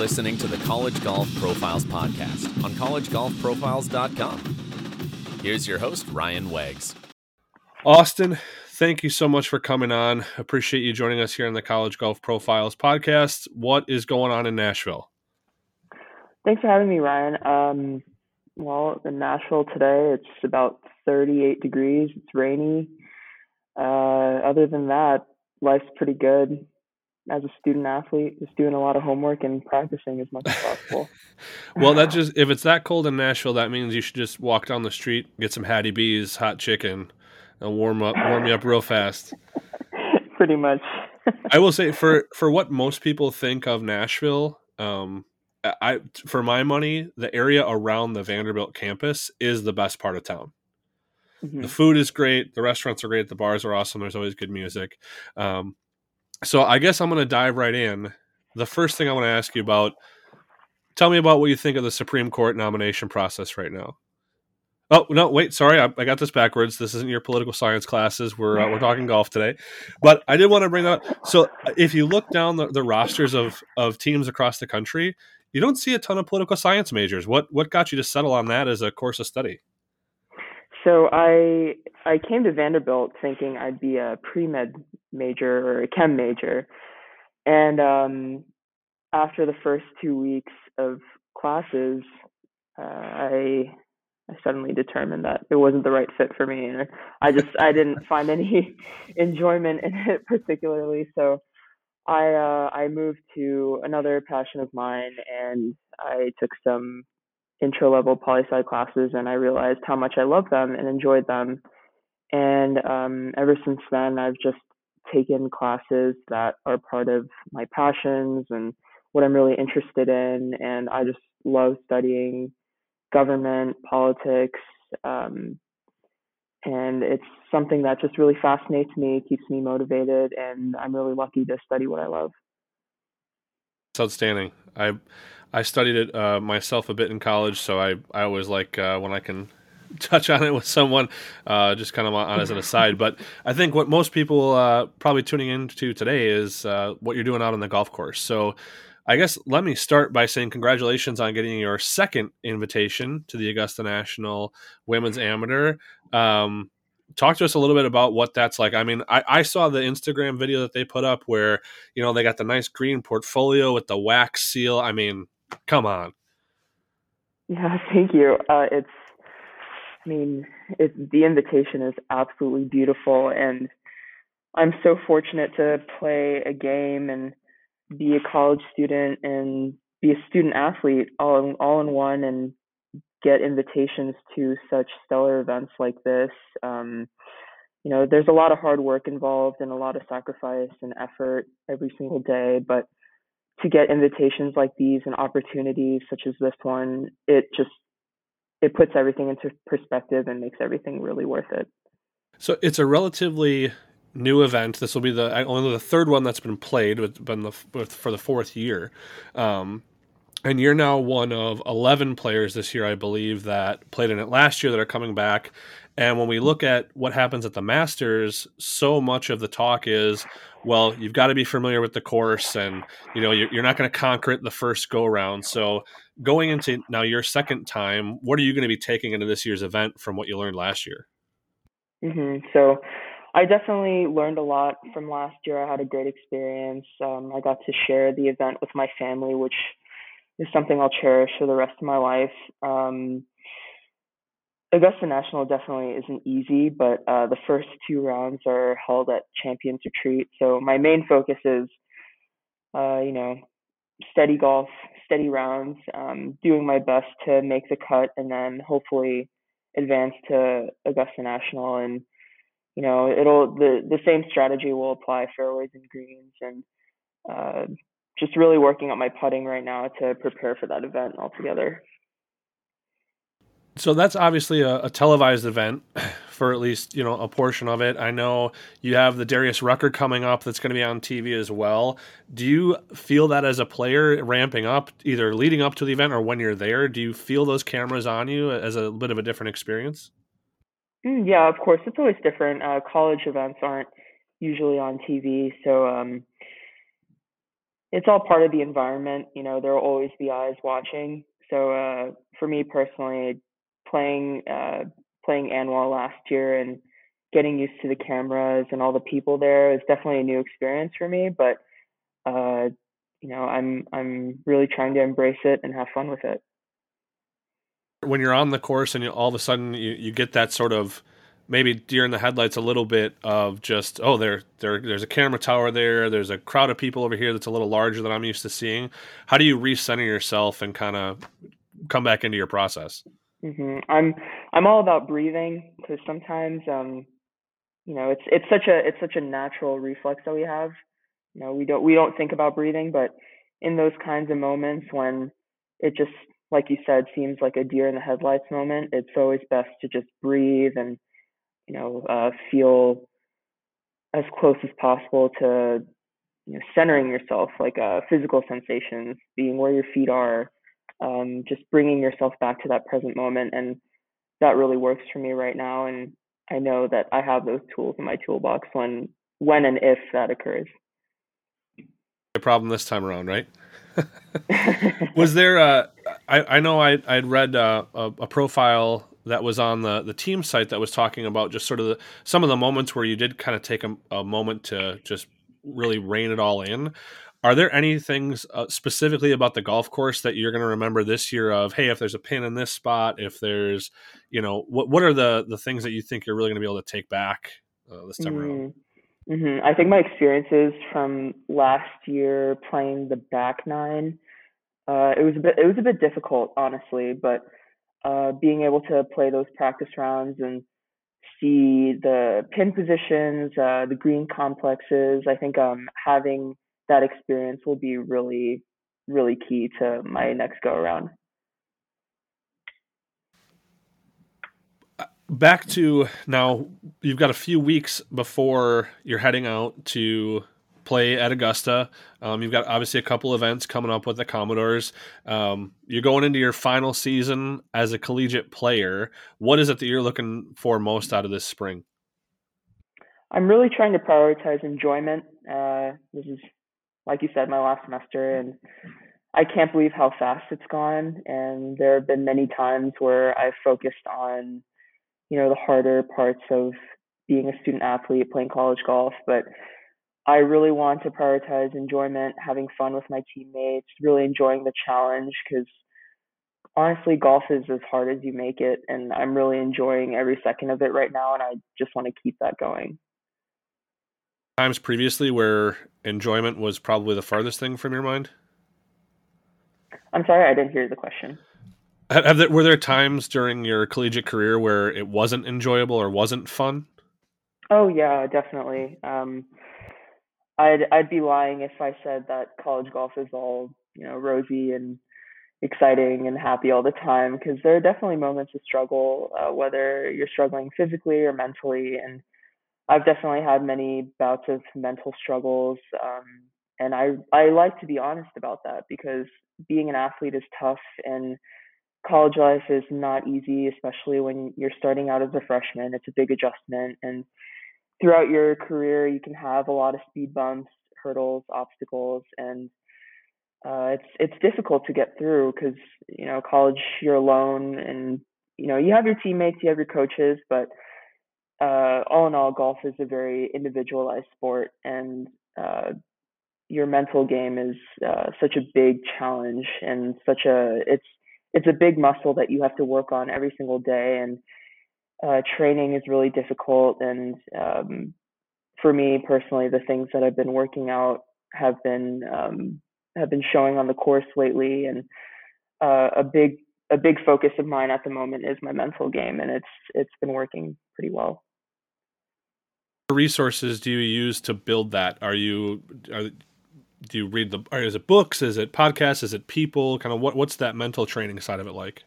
listening to the College Golf Profiles podcast on collegegolfprofiles.com. Here's your host, Ryan Wags. Auston, thank you so much for coming on. Appreciate you joining us here on the College Golf Profiles podcast. What is going on in Nashville? Thanks for having me, Ryan. Um, well, in Nashville today, it's about 38 degrees. It's rainy. Uh, other than that, life's pretty good as a student athlete, just doing a lot of homework and practicing as much as possible. well, that just if it's that cold in Nashville, that means you should just walk down the street, get some Hattie B's hot chicken, and warm up warm you up real fast. Pretty much. I will say for for what most people think of Nashville, um, I for my money, the area around the Vanderbilt campus is the best part of town. Mm-hmm. The food is great, the restaurants are great, the bars are awesome. There's always good music. Um, so I guess I'm going to dive right in. The first thing I want to ask you about tell me about what you think of the Supreme Court nomination process right now. Oh no! Wait, sorry, I, I got this backwards. This isn't your political science classes. We're uh, we're talking golf today, but I did want to bring that up. So, if you look down the, the rosters of of teams across the country, you don't see a ton of political science majors. What what got you to settle on that as a course of study? So I I came to Vanderbilt thinking I'd be a pre med major or a chem major, and um, after the first two weeks of classes, uh, I I suddenly determined that it wasn't the right fit for me, and I just I didn't find any enjoyment in it particularly. So I uh, I moved to another passion of mine, and I took some intro level poli sci classes and I realized how much I loved them and enjoyed them. And um, ever since then, I've just taken classes that are part of my passions and what I'm really interested in. And I just love studying government, politics. Um, and it's something that just really fascinates me, keeps me motivated, and I'm really lucky to study what I love. It's outstanding. I I studied it uh, myself a bit in college, so I I always like uh, when I can touch on it with someone, uh, just kind of on as an aside. But I think what most people uh, probably tuning into today is uh, what you're doing out on the golf course. So. I guess let me start by saying congratulations on getting your second invitation to the Augusta National Women's Amateur. Um, talk to us a little bit about what that's like. I mean, I, I, saw the Instagram video that they put up where you know they got the nice green portfolio with the wax seal. I mean, come on. Yeah, thank you. Uh, it's, I mean, it's the invitation is absolutely beautiful, and I'm so fortunate to play a game and be a college student and be a student athlete all in, all in one and get invitations to such stellar events like this. Um, you know, there's a lot of hard work involved and a lot of sacrifice and effort every single day, but to get invitations like these and opportunities such as this one, it just it puts everything into perspective and makes everything really worth it. So it's a relatively new event. This will be the only the third one that's been played, with been the for the fourth year. Um, and you're now one of 11 players this year, I believe, that played in it last year that are coming back. And when we look at what happens at the Masters, so much of the talk is, well, you've got to be familiar with the course, and you know you're, not going to conquer it the first go round. So going into now your second time, what are you going to be taking into this year's event from what you learned last year? Mm-hmm. So I definitely learned a lot from last year. I had a great experience. Um, I got to share the event with my family, which is something I'll cherish for the rest of my life. Um, Augusta National definitely isn't easy, but uh, the first two rounds are held at Champions Retreat. So my main focus is, uh, you know, steady golf, steady rounds, um, doing my best to make the cut, and then hopefully advance to Augusta National. And you know, it'll the the same strategy will apply fairways and greens, and uh, just really working on my putting right now to prepare for that event altogether. So that's obviously a, a, televised event for at least you know a portion of it. I know you have the Darius Rucker coming up that's going to be on TV as well. Do you feel that as a player ramping up, either leading up to the event or when you're there? Do you feel those cameras on you as a bit of a different experience? Mm, yeah, of course, it's always different. Uh, college events aren't usually on TV, so um, it's all part of the environment. You know, there will always be eyes watching. So uh, for me personally, playing uh, playing ANWA last year and getting used to the cameras and all the people there is definitely a new experience for me. But uh, you know, I'm I'm really trying to embrace it and have fun with it. When you're on the course and you, all of a sudden you, you get that sort of maybe deer in the headlights a little bit of just oh there there there's a camera tower there there's a crowd of people over here that's a little larger than I'm used to seeing how do you recenter yourself and kind of come back into your process hmm I'm I'm all about breathing because sometimes um you know it's it's such a it's such a natural reflex that we have. You know we don't we don't think about breathing but in those kinds of moments when it just like you said seems like a deer in the headlights moment it's always best to just breathe and you know, uh, feel as close as possible to you know, centering yourself, like uh, physical sensations, being where your feet are, um, just bringing yourself back to that present moment. And that really works for me right now. And I know that I have those tools in my toolbox when, when and if that occurs. The problem this time around, right? was there a, I, I know I, I'd read uh, a, a profile that was on the the team site that was talking about just sort of the, some of the moments where you did kind of take a, a moment to just really rein it all in. Are there any things uh, specifically about the golf course that you're going to remember this year? Of hey, if there's a pin in this spot, if there's, you know, what what are the the things that you think you're really going to be able to take back uh, this time mm-hmm. around? Mm-hmm. I think my experiences from last year playing the back nine, uh, it was a bit it was a bit difficult, honestly, but uh, being able to play those practice rounds and see the pin positions, uh, the green complexes. I think um, having that experience will be really, really key to my next go around. Back to now, you've got a few weeks before you're heading out to play at Augusta. Um, you've got obviously a couple events coming up with the Commodores. Um, you're going into your final season as a collegiate player. What is it that you're looking for most out of this spring? I'm really trying to prioritize enjoyment. Uh, this is, like you said, my last semester, and I can't believe how fast it's gone. And there have been many times where I've focused on, you know, the harder parts of being a student athlete, playing college golf, but I really want to prioritize enjoyment, having fun with my teammates, really enjoying the challenge because honestly, golf is as hard as you make it. And I'm really enjoying every second of it right now. And I just want to keep that going. Times previously where enjoyment was probably the farthest thing from your mind? I'm sorry, I didn't hear the question. Have there, were there times during your collegiate career where it wasn't enjoyable or wasn't fun? Oh yeah, definitely. Um, I'd I'd be lying if I said that college golf is all you know rosy and exciting and happy all the time because there are definitely moments of struggle, uh, whether you're struggling physically or mentally. And I've definitely had many bouts of mental struggles. Um, and I I like to be honest about that because being an athlete is tough and college life is not easy, especially when you're starting out as a freshman. It's a big adjustment and throughout your career, you can have a lot of speed bumps, hurdles, obstacles, and uh, it's it's difficult to get through because you know college you're alone, and you know you have your teammates, you have your coaches, but uh, all in all, golf is a very individualized sport, and uh, your mental game is uh, such a big challenge and such a it's it's a big muscle that you have to work on every single day and uh, training is really difficult. And um, for me personally, the things that I've been working out have been um, have been showing on the course lately. And uh, a big a big focus of mine at the moment is my mental game, and it's it's been working pretty well. Resources do you use to build that? Are you are, do you read the? Is it books? Is it podcasts? Is it people? Kind of what what's that mental training side of it like?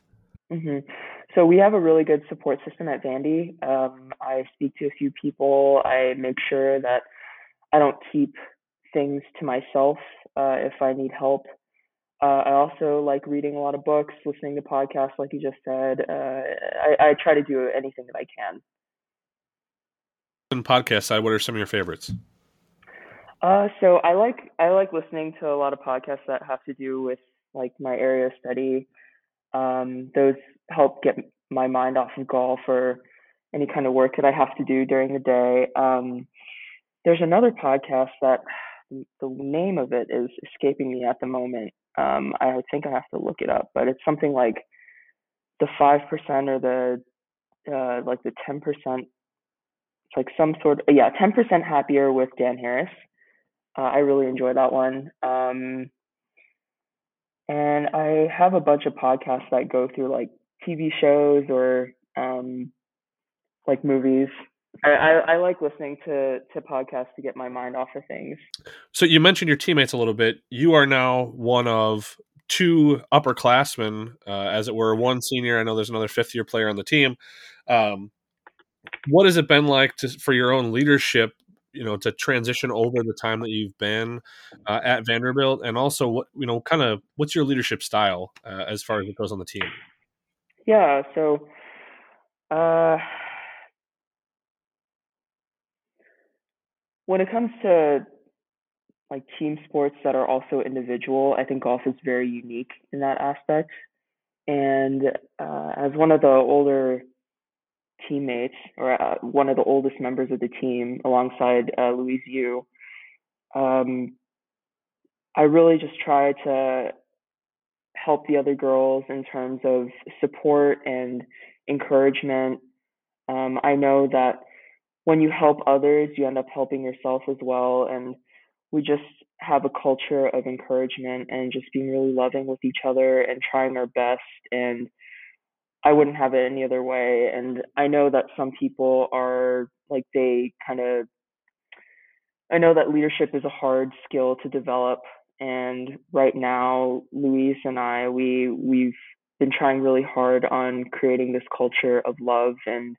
Mm-hmm. So we have a really good support system at Vandy. Um, I speak to a few people. I make sure that I don't keep things to myself uh, if I need help. Uh, I also like reading a lot of books, listening to podcasts, like you just said. Uh, I, I, try to do anything that I can. In podcast side, what are some of your favorites? Uh, so I like I like listening to a lot of podcasts that have to do with like my area of study. Um, those help get my mind off of golf or any kind of work that I have to do during the day. Um, there's another podcast that the name of it is escaping me at the moment. Um, I think I have to look it up, but it's something like the five percent or the uh, like the ten percent. Like some sort of yeah, ten percent happier with Dan Harris. Uh, I really enjoy that one. Um, and I have a bunch of podcasts that go through like TV shows or um, like movies. I, I, I, like listening to, to podcasts to get my mind off of things. So you mentioned your teammates a little bit. You are now one of two upperclassmen, uh, as it were, one senior. I know there's another fifth year player on the team. Um, what has it been like to, for your own leadership you know to transition over the time that you've been uh, at Vanderbilt, and also what you know, kind of what's your leadership style uh, as far as it goes on the team? Yeah, so uh, when it comes to like team sports that are also individual, I think golf is very unique in that aspect. And uh, as one of the older teammates or uh, one of the oldest members of the team alongside uh, Louise Yu, um, I really just try to help the other girls in terms of support and encouragement. Um, I know that when you help others, you end up helping yourself as well. And we just have a culture of encouragement and just being really loving with each other and trying our best and I wouldn't have it any other way. And I know that some people are like they kind of I know that leadership is a hard skill to develop and right now Louise and I we we've been trying really hard on creating this culture of love and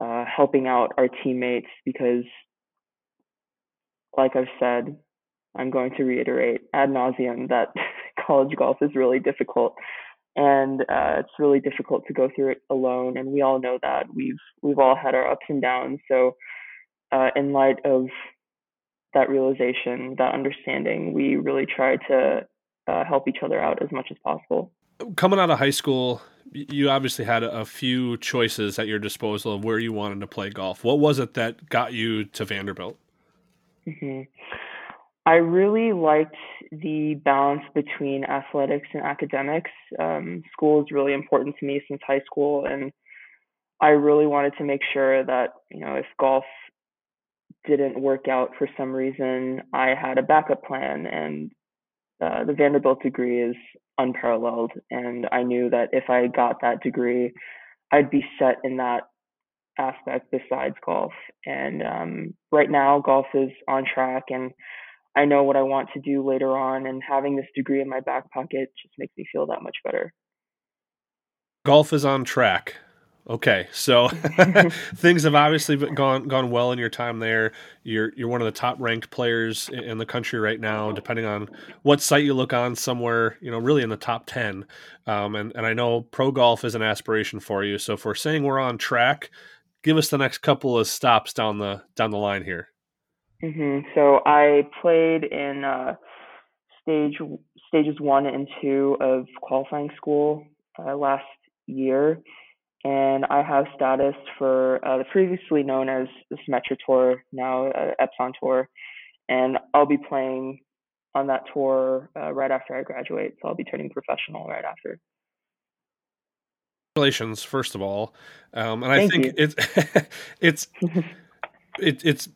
uh, helping out our teammates because like I've said I'm going to reiterate ad nauseum that college golf is really difficult and uh, it's really difficult to go through it alone. And we all know that we've we've all had our ups and downs. So, uh, in light of that realization, that understanding, we really try to uh, help each other out as much as possible. Coming out of high school, you obviously had a few choices at your disposal of where you wanted to play golf. What was it that got you to Vanderbilt? Mm-hmm. I really liked the balance between athletics and academics. Um, school is really important to me since high school, and I really wanted to make sure that you know if golf didn't work out for some reason, I had a backup plan. And uh, the Vanderbilt degree is unparalleled, and I knew that if I got that degree, I'd be set in that aspect besides golf. And um, right now, golf is on track and I know what I want to do later on, and having this degree in my back pocket just makes me feel that much better. Golf is on track. Okay, so things have obviously gone gone well in your time there. You're you're one of the top ranked players in the country right now, depending on what site you look on. Somewhere, you know, really in the top ten. Um, and and I know pro golf is an aspiration for you. So if we're saying we're on track, give us the next couple of stops down the down the line here. Hmm So I played in uh, stage stages one and two of qualifying school uh, last year, and I have status for uh, the previously known as the Symetra Tour, now uh, Epson Tour, and I'll be playing on that tour uh, right after I graduate. So I'll be turning professional right after. Congratulations, first of all, um, and I Thank think it's it's it, it's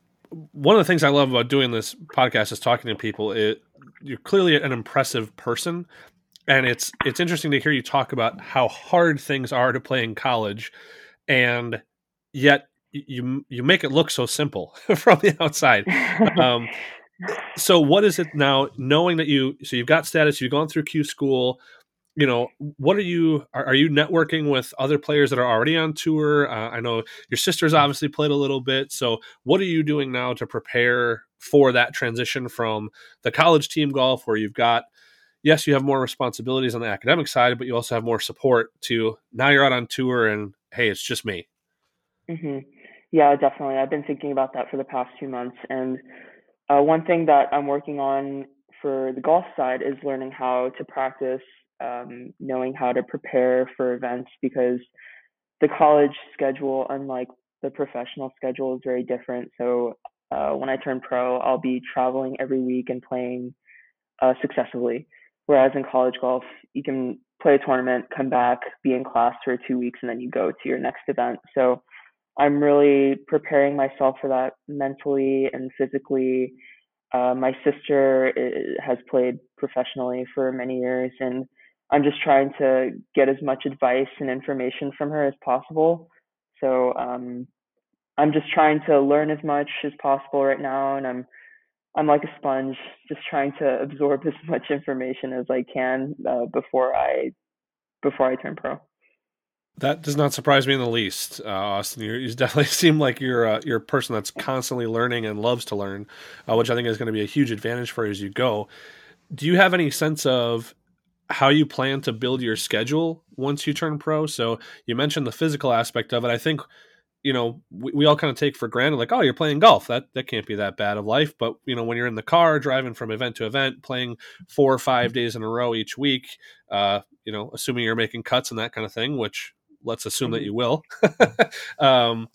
one of the things I love about doing this podcast is talking to people. It, you're clearly an impressive person, and it's it's interesting to hear you talk about how hard things are to play in college, and yet you you make it look so simple from the outside. Um, so, what is it now? Knowing that you so you've got status, you've gone through Q school you know what are you are, are, you networking with other players that are already on tour? Uh, i know your sister's obviously played a little bit. So what are you doing now to prepare for that transition from the college team golf where you've got yes you have more responsibilities on the academic side but you also have more support to now you're out on tour and hey it's just me. Mm-hmm. yeah definitely. I've been thinking about that for the past two months. And Uh, one thing that I'm working on for the golf side is learning how to practice, um, knowing how to prepare for events because the college schedule, unlike the professional schedule, is very different. So uh, when I turn pro, I'll be traveling every week and playing uh, successively. Whereas in college golf, you can play a tournament, come back, be in class for two weeks, and then you go to your next event. So I'm really preparing myself for that mentally and physically. Uh, my sister uh, has played professionally for many years, and I'm just trying to get as much advice and information from her as possible. So um, I'm just trying to learn as much as possible right now, and I'm I'm like a sponge, just trying to absorb as much information as I can uh, before I before I turn pro. That does not surprise me in the least, uh, Auston. you you definitely seem like you're a, you're a person that's constantly learning and loves to learn, uh, which I think is going to be a huge advantage for you as you go. Do you have any sense of how you plan to build your schedule once you turn pro? So you mentioned the physical aspect of it. I think you know we, we all kind of take for granted like oh you're playing golf that that can't be that bad of life but you know when you're in the car driving from event to event playing four or five days in a row each week uh you know assuming you're making cuts and that kind of thing which let's assume that mm-hmm. you will um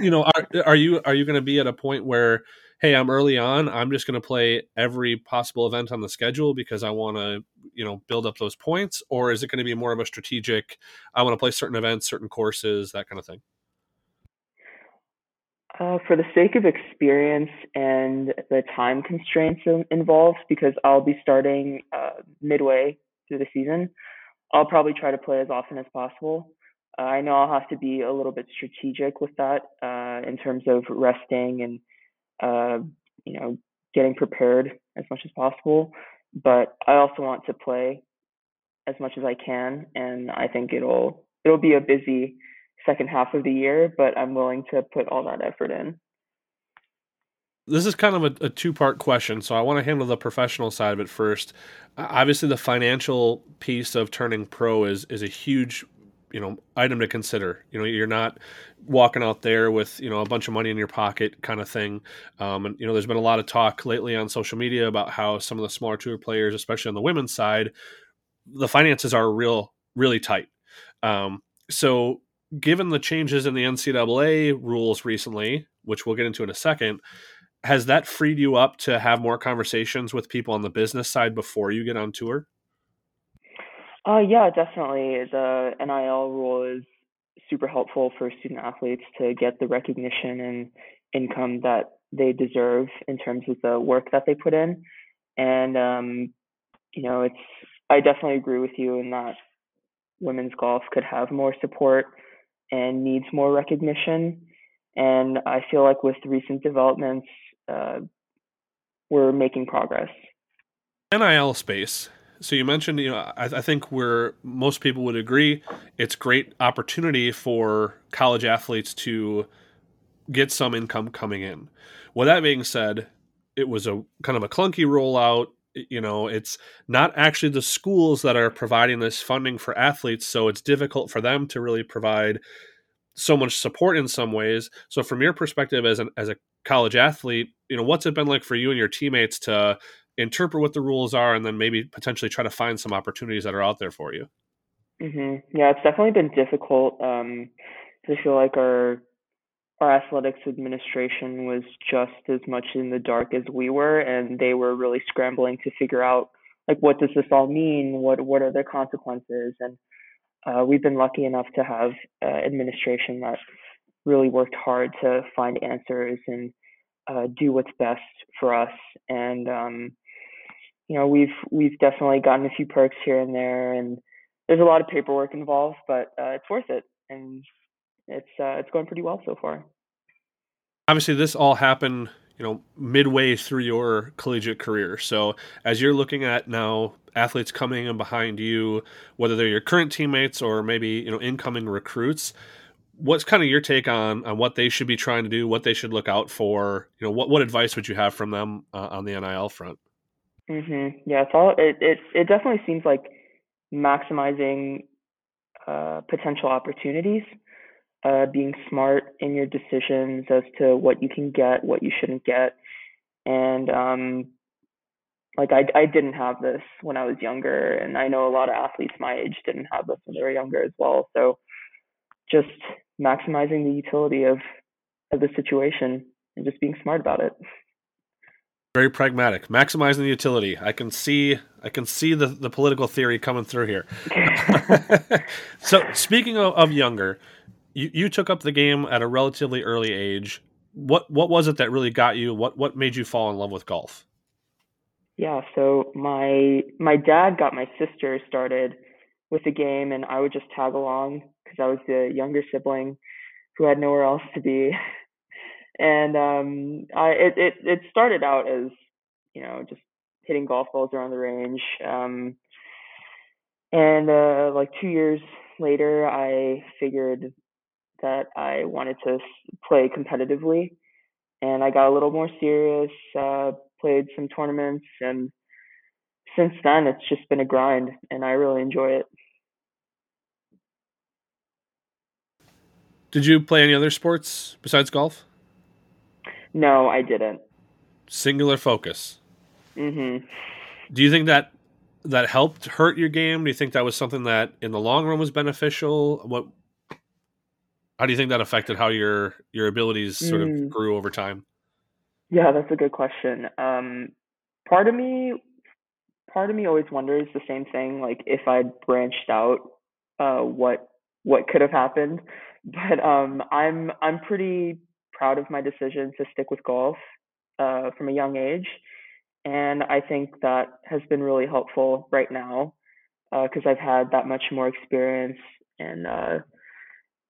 you know are, are you are you going to be at a point where hey i'm early on i'm just going to play every possible event on the schedule because i want to you know build up those points or is it going to be more of a strategic i want to play certain events certain courses that kind of thing uh, for the sake of experience and the time constraints involved, because I'll be starting uh, midway through the season, I'll probably try to play as often as possible. Uh, I know I'll have to be a little bit strategic with that uh, in terms of resting and uh, you know getting prepared as much as possible. But I also want to play as much as I can, and I think it'll it'll be a busy second half of the year, but I'm willing to put all that effort in. This is kind of a, a two part question, so I want to handle the professional side of it first. Obviously, the financial piece of turning pro is is a huge you know item to consider. You know you're not walking out there with you know a bunch of money in your pocket kind of thing. Um, and you know there's been a lot of talk lately on social media about how some of the smaller tour players especially on the women's side the finances are real really tight. Um, so given the changes in the NCAA rules recently, which we'll get into in a second, has that freed you up to have more conversations with people on the business side before you get on tour? Uh, yeah, definitely. The NIL rule is super helpful for student athletes to get the recognition and income that they deserve in terms of the work that they put in. And, um, you know, it's, I definitely agree with you in that women's golf could have more support and needs more recognition. And I feel like with recent developments, uh, we're making progress. NIL space. So you mentioned, you know, I, I think where most people would agree, it's great opportunity for college athletes to get some income coming in. With that being said, it was a kind of a clunky rollout you know it's not actually the schools that are providing this funding for athletes so it's difficult for them to really provide so much support in some ways so from your perspective as an as a college athlete you know what's it been like for you and your teammates to interpret what the rules are and then maybe potentially try to find some opportunities that are out there for you. Hmm yeah it's definitely been difficult um i feel like our our athletics administration was just as much in the dark as we were and they were really scrambling to figure out like what does this all mean? What what are the consequences? And uh, we've been lucky enough to have uh, administration that really worked hard to find answers and uh, do what's best for us. And um, you know we've we've definitely gotten a few perks here and there and there's a lot of paperwork involved but uh, it's worth it and it's uh, it's going pretty well so far. Obviously, this all happened, you know, midway through your collegiate career. So, as you're looking at now athletes coming in behind you, whether they're your current teammates or maybe you know incoming recruits, what's kind of your take on on what they should be trying to do, what they should look out for? You know, what what advice would you have from them uh, on the NIL front? Mhm. Yeah, it's all it it it definitely seems like maximizing uh, potential opportunities uh, being smart in your decisions as to what you can get, what you shouldn't get, and um, like I I didn't have this when I was younger, and I know a lot of athletes my age didn't have this when they were younger as well. So just maximizing the utility of of the situation and just being smart about it. Very pragmatic, maximizing the utility. I can see I can see the, the political theory coming through here. so speaking of, of younger, you, you took up the game at a relatively early age. What what was it that really got you? What what made you fall in love with golf? Yeah, so my my dad got my sister started with the game, and I would just tag along because I was the younger sibling who had nowhere else to be. And um, I it, it it started out as you know just hitting golf balls around the range. Um, and uh, like two years later, I figured that I wanted to play competitively, and I got a little more serious. Uh, played some tournaments, and since then it's just been a grind, and I really enjoy it. Did you play any other sports besides golf? No, I didn't. Singular focus. Mm-hmm. Do you think that that helped hurt your game? Do you think that was something that in the long run was beneficial? What how do you think that affected how your your abilities sort of mm. grew over time? Yeah, that's a good question. Um, part of me, part of me always wonders the same thing. Like if I'd branched out, uh, what what could have happened. But um, I'm I'm pretty proud of my decision to stick with golf uh, from a young age, and I think that has been really helpful right now because uh, I've had that much more experience and uh,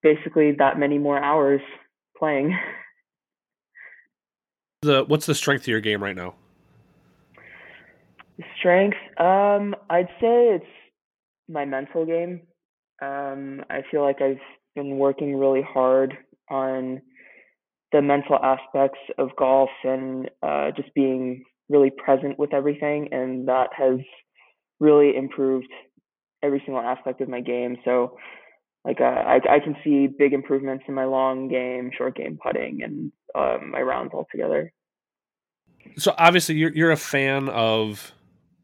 basically that many more hours playing. The what's the strength of your game right now? Strength, um, I'd say it's my mental game. Um, I feel like I've been working really hard on the mental aspects of golf and uh, just being really present with everything, and that has really improved every single aspect of my game. So, like, uh, I, I can see big improvements in my long game, short game putting, and um, my rounds altogether. So obviously, you're you're a fan of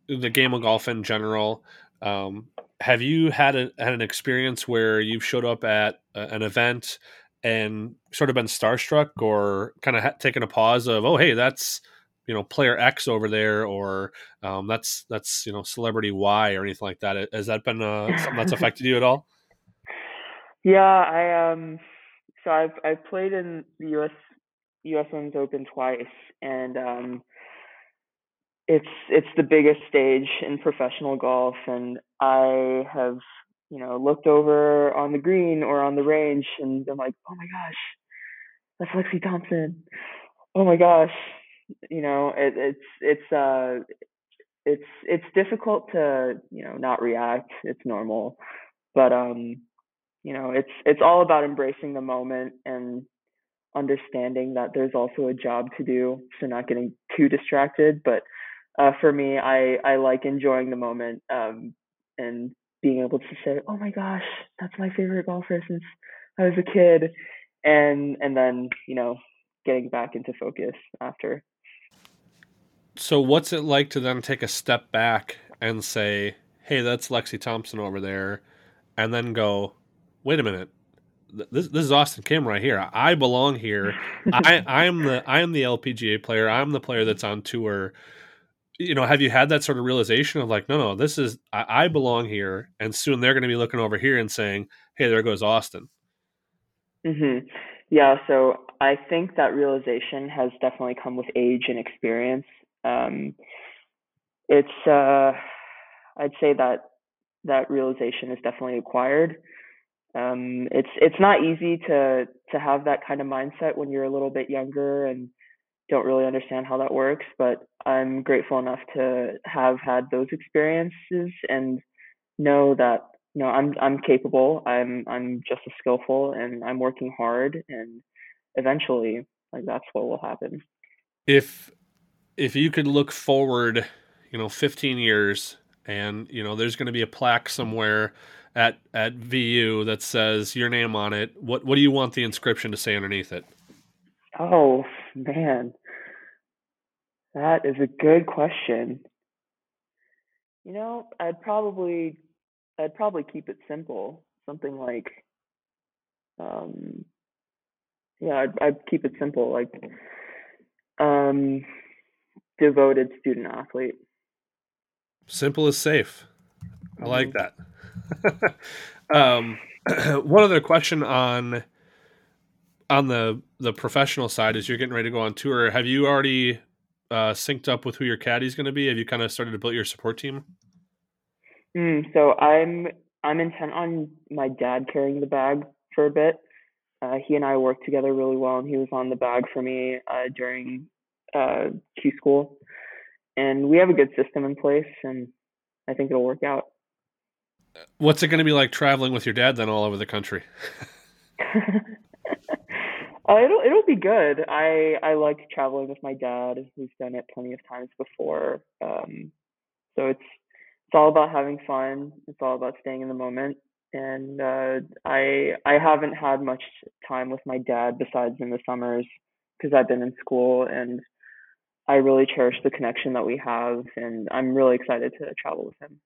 the game of golf in general. Um, have you had a, had an experience where you've showed up at a, an event and sort of been starstruck, or kind of ha- taken a pause of, oh, hey, that's you know player X over there, or um, that's that's you know celebrity Y or anything like that? Has that been uh, something that's affected you at all? Yeah, I um, so I've I've played in the U.S. U.S. Women's Open twice, and um, it's it's the biggest stage in professional golf, and I have you know looked over on the green or on the range, and I'm like, oh my gosh, that's Lexi Thompson. Oh my gosh, you know, it, it's it's uh it's it's difficult to you know not react. It's normal, but um you know it's it's all about embracing the moment and understanding that there's also a job to do so not getting too distracted but uh, for me i i like enjoying the moment um, and being able to say oh my gosh that's my favorite golfer since i was a kid and and then you know getting back into focus after so what's it like to then take a step back and say hey that's lexi thompson over there and then go wait a minute this this is Auston Kim right here. I belong here. I I am the I am the LPGA player. I'm the player that's on tour. You know, have you had that sort of realization of like, no, no, this is I, I belong here, and soon they're going to be looking over here and saying, "Hey, there goes Auston." Hmm. Yeah. So I think that realization has definitely come with age and experience. Um, it's uh, I'd say that that realization is definitely acquired um, it's it's not easy to to have that kind of mindset when you're a little bit younger and don't really understand how that works. But I'm grateful enough to have had those experiences and know that you know I'm I'm capable. I'm I'm just as skillful and I'm working hard and eventually like that's what will happen. If if you could look forward, you know, 15 years and you know there's going to be a plaque somewhere at at VU that says your name on it, what what do you want the inscription to say underneath it? Oh man, That is a good question. You know, I'd probably I'd probably keep it simple. Something like um yeah, I'd I'd keep it simple like um devoted student athlete. Simple is safe. I like mm-hmm. that. um one other question on on the the professional side is you're getting ready to go on tour. Have you already uh, synced up with who your caddy is going to be? Have you kind of started to build your support team? Mm, so I'm I'm intent on my dad carrying the bag for a bit. Uh, he and I worked together really well, and he was on the bag for me uh, during uh, Q school, and we have a good system in place, and I think it'll work out. What's it going to be like traveling with your dad then all over the country? Uh, it'll it'll be good. I I like traveling with my dad. We've done it plenty of times before. Um, so it's it's all about having fun. It's all about staying in the moment. And uh, I I haven't had much time with my dad besides in the summers because I've been in school and I really cherish the connection that we have and I'm really excited to travel with him.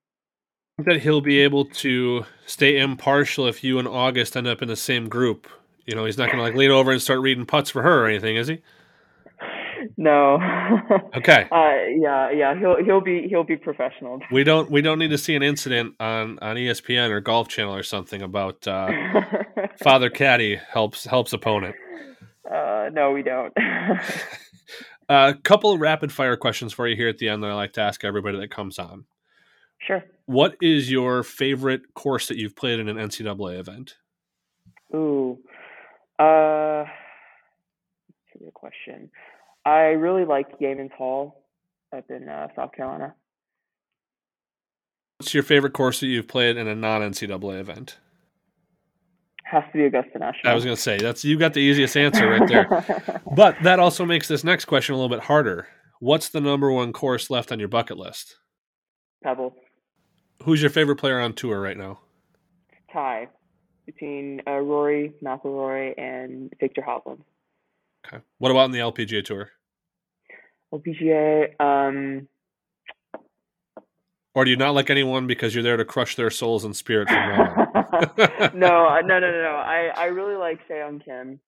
That he'll be able to stay impartial if you and August end up in the same group you know, he's not going to like lean over and start reading putts for her or anything, is he? No. okay. Uh, yeah, yeah, he'll he'll be he'll be professional. We don't we don't need to see an incident on on ESPN or Golf Channel or something about uh, Father Caddy helps helps opponent. Uh, no, we don't. A uh, couple rapid fire questions for you here at the end that I like to ask everybody that comes on. Sure. What is your favorite course that you've played in an NCAA event? Ooh, uh, that's a good question. I really like Yeamans Hall up in uh, South Carolina. What's your favorite course that you've played in a non NCAA event? Has to be Augusta National. I was going to say that's you got the easiest answer right there. but that also makes this next question a little bit harder. What's the number one course left on your bucket list? Pebble. Who's your favorite player on tour right now? Ty between uh, Rory McIlroy and Viktor Hovland. Okay. What about in the LPGA Tour? LPGA. Um, or do you not like anyone because you're there to crush their souls and spirit from now no, uh, no, no, no, no. I, I really like Sei Young Kim.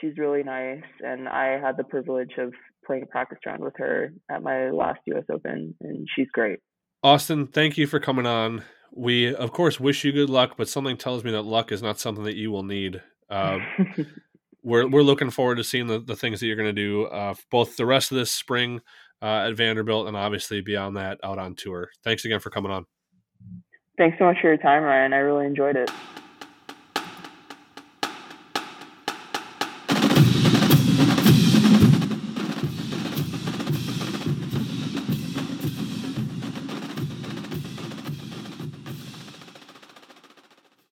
She's really nice, and I had the privilege of playing a practice round with her at my last U.S. Open, and she's great. Auston, thank you for coming on we of course wish you good luck, but something tells me that luck is not something that you will need. Uh, we're we're looking forward to seeing the, the things that you're going to do uh, both the rest of this spring uh, at Vanderbilt and obviously beyond that out on tour. Thanks again for coming on. Thanks so much for your time, Ryan. I really enjoyed it.